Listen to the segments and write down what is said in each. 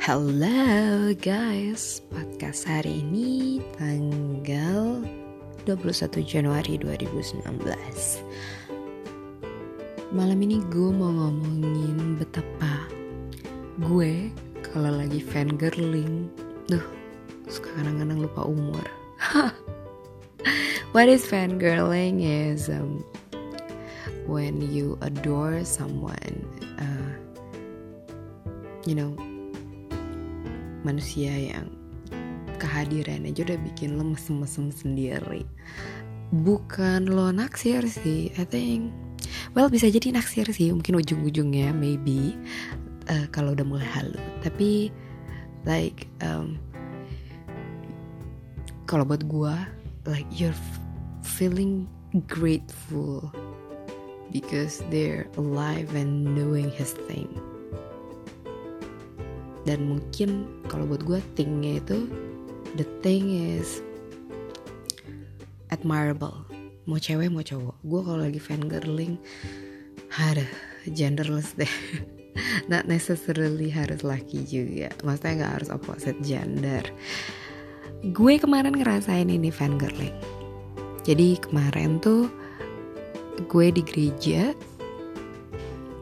Hello guys, podcast hari ini tanggal 21 Januari 2019 Malam ini gue mau ngomongin betapa gue kalau lagi fangirling. Duh, suka kadang-kadang lupa umur. What is fangirling is um, when you adore someone uh, you know manusia yang kehadiran aja udah bikin lo mesem-mesem sendiri. Bukan lo naksir sih I think. Well bisa jadi naksir sih mungkin ujung-ujungnya maybe uh, kalau udah mulai halu tapi like um, kalau buat gue like you're feeling grateful because they're alive and doing his thing dan mungkin kalau buat gue thingnya itu the thing is admirable. Mau cewek mau cowok. Gue kalau lagi fangirling ada genderless deh. Not necessarily harus laki juga. Maksudnya nggak harus opposite gender. Gue kemarin ngerasain ini fangirling jadi kemarin tuh gue di gereja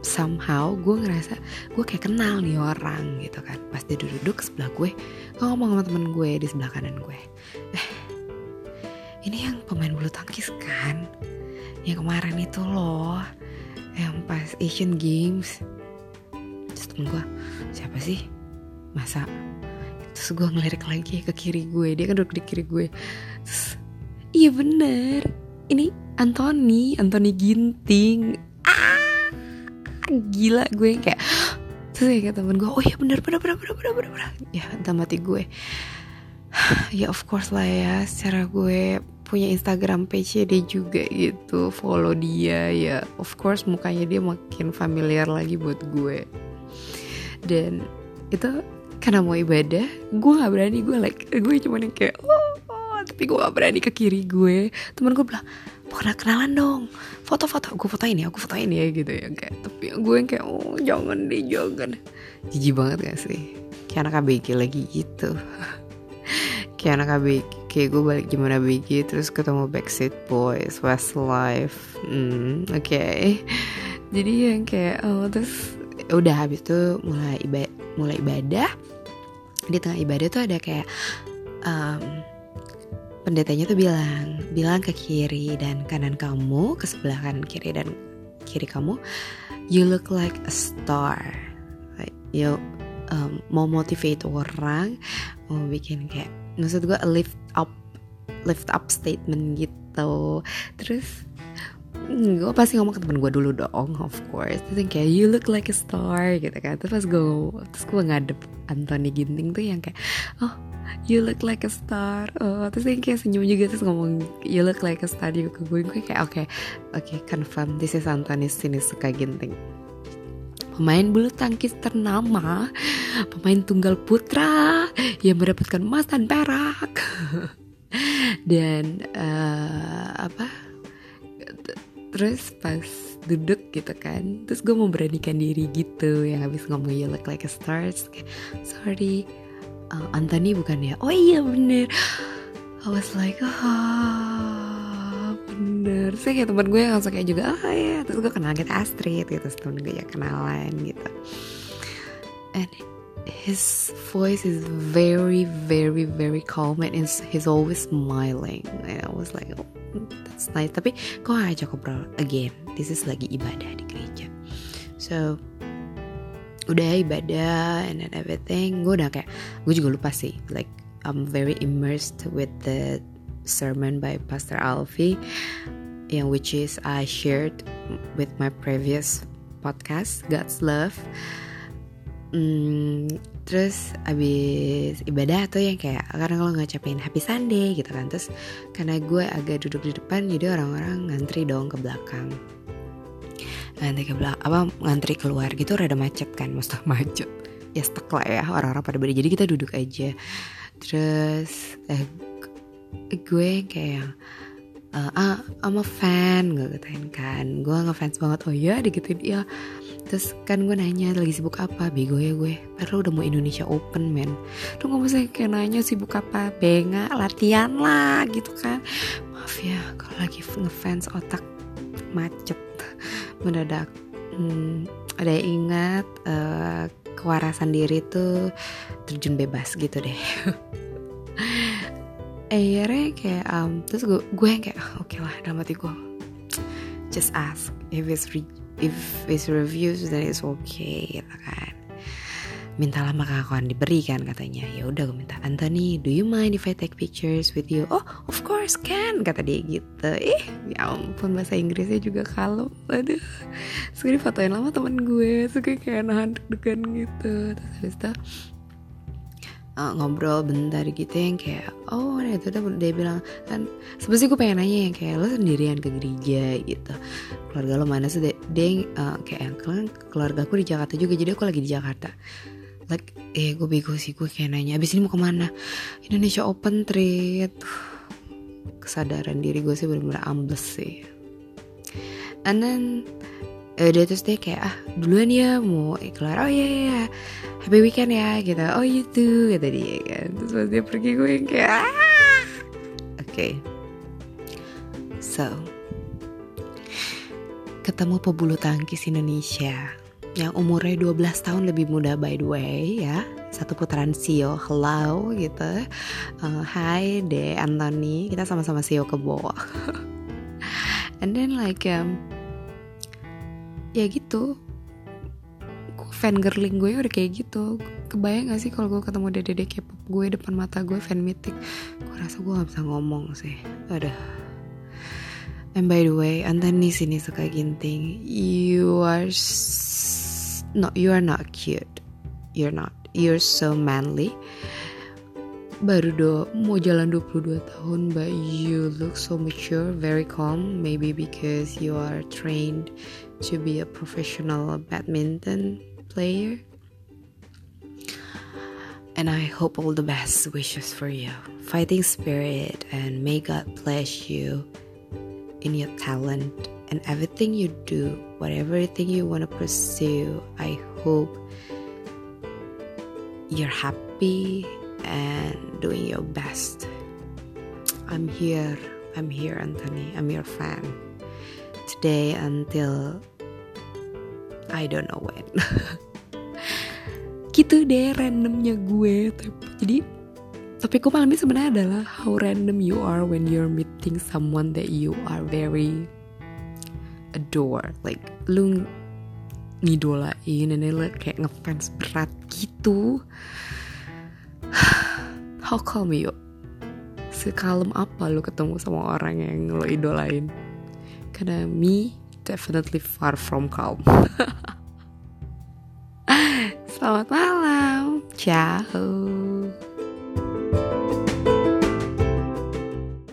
somehow gue ngerasa gue kayak kenal nih orang gitu kan. Pas dia duduk sebelah gue gue ngomong sama temen gue di sebelah kanan gue. Eh ini yang pemain bulu tangkis kan? Yang kemarin itu loh yang pas Asian Games. Terus temen gue siapa sih? Masa? Terus gue ngelirik lagi ke kiri gue dia kan duduk di kiri gue. Terus iya bener ini Anthony Anthony Ginting gila gue kayak terus kayak temen gue oh ya bener bener bener bener bener bener, bener. ya dalam hati gue. Ya of course lah ya secara gue punya Instagram page dia juga gitu follow dia ya of course mukanya dia makin familiar lagi buat gue. Dan itu karena mau ibadah gue nggak berani gue like gue cuma yang kayak oh, oh tapi gue gak berani ke kiri gue. Temen gue bilang pernah kenalan dong. Foto-foto. Gue fotoin ya aku fotoin ya gitu ya kayak. Tapi gue yang kayak oh jangan deh jangan. Jijik banget gak sih? Kayak anak ABG lagi gitu. Kayak anak ABG kayak gue balik gimana ABG terus ketemu Backstreet Boys Westlife. Hmm, oke. Okay. jadi yang kayak oh terus udah habis itu mulai ibadah mulai ibadah. Di tengah ibadah tuh ada kayak um, pendetanya tuh bilang bilang ke kiri dan kanan kamu ke sebelah kanan kiri dan kiri kamu you look like a star. Like, you um, mau motivate orang mau bikin kayak maksud gue lift up lift up statement gitu. Terus gue pasti ngomong ke temen gue dulu dong of course. Terus kayak you look like a star gitu kan. Terus pas gue terus gue ngadep Anthony Ginting tuh yang kayak oh you look like a star. Oh, terus yang kayak senyum juga terus ngomong you look like a star juga ke gue gue kayak oke okay, oke okay, confirm this is Anthony suka Ginting. Pemain bulu tangkis ternama pemain tunggal putra yang mendapatkan emas dan perak. Dan uh, apa terus pas duduk gitu kan terus gue mau beranikan diri gitu yang habis ngomong you look like a star sorry uh, Anthony bukan ya? Oh iya bener. I was like ah bener. Sih kayak teman gue yang langsung kayak juga oh ya terus gue kenal kita Astrid gitu terus gue ya kenalan gitu. And his voice is very very very calm and he's always smiling. And I was like oh that's nice. Tapi kok aja ngobrol again? This is lagi ibadah di gereja. So udah ibadah and then everything. Gue udah kayak gue juga lupa sih. Like I'm very immersed with the sermon by Pastor Alfie yang which is I shared with my previous podcast God's Love. Hmm, terus abis ibadah tuh yang kayak karena kalau ngacapin happy Sunday gitu kan terus karena gue agak duduk di depan jadi orang-orang ngantri dong ke belakang ngantri ke belakang apa ngantri keluar gitu rada macet kan? Mustah macet. Ya stuck lah ya orang-orang pada berdiri. Jadi kita duduk aja. Terus eh, gue kayak uh, ah I'm a fan gue katain kan. Gue ngefans banget. Oh ya digituin. Ya terus kan gue nanya lagi sibuk apa? Bego ya gue. Padahal udah mau Indonesia Open men. Tuh gak bisa kayak nanya sibuk apa? Benga latihan lah gitu kan. Maaf ya kalau lagi ngefans otak macet mendadak hmm, ada ingat uh, kewarasan diri tuh terjun bebas gitu deh. Akhirnya kayak um, terus gue gue yang kayak oke okay lah dalam hati gue just ask if it's if it's reviews then it's okay gitu kan mintalah maka akan diberikan katanya. Ya udah gue minta Anthony do you mind if I take pictures with you? Oh of course can kata dia gitu. Ih ya ampun bahasa Inggrisnya juga kalau. Aduh. Sekali fotoin lama temen gue suka kayak nahan deg-degan gitu. Terus habis itu uh, ngobrol bentar gitu yang kayak oh itu udah dia bilang kan sebenarnya gue pengen nanya yang kayak lo sendirian ke gereja gitu. Keluarga lo mana sih? Dia uh, kayak kan keluarga aku di Jakarta juga jadi aku lagi di Jakarta like eh gue bego sih gue kayak nanya abis ini mau ke mana? Indonesia Open treat kesadaran diri gue sih bener-bener ambles sih. And then uh, dia terus dia kayak ah duluan ya mau keluar oh iya yeah, yeah. happy weekend ya gitu. Oh you too kata dia kan. Terus pas dia pergi gue yang kayak ah! Oke. Okay. so ketemu pebulu tangkis Indonesia yang umurnya 12 tahun lebih muda by the way ya. Satu putaran Sio hello gitu. Uh, Hai De Anthony. Kita sama-sama Sio ke bawah. And then like um, ya gitu. Fan girling gue udah kayak gitu? Kebayang gak sih kalau gue ketemu dede K-pop gue depan mata gue fan meeting? Gue rasa gue gak bisa ngomong sih? Ada and by the way Anthony sini suka ginting. You are no you are not cute. You're not. You're so manly. Baru do mau jalan 22 tahun but you look so mature very calm. Maybe because you are trained to be a professional badminton player. And I hope all the best wishes for you. Fighting spirit, and may God bless you in your talent and everything you do, whatever thing you want to pursue. I hope you're happy and doing your best. I'm here. I'm here, Anthony. I'm your fan. today until I don't know when. gitu deh randomnya gue. Jadi topikku malam ini sebenarnya adalah how random you are when you're meeting someone that you are very adore. Like lu ngidolain and lu kayak ngefans berat gitu. How calm you? Sekalem apa lu ketemu sama orang yang lo idolain? Karena me definitely far from calm. Selamat malam. Ciao.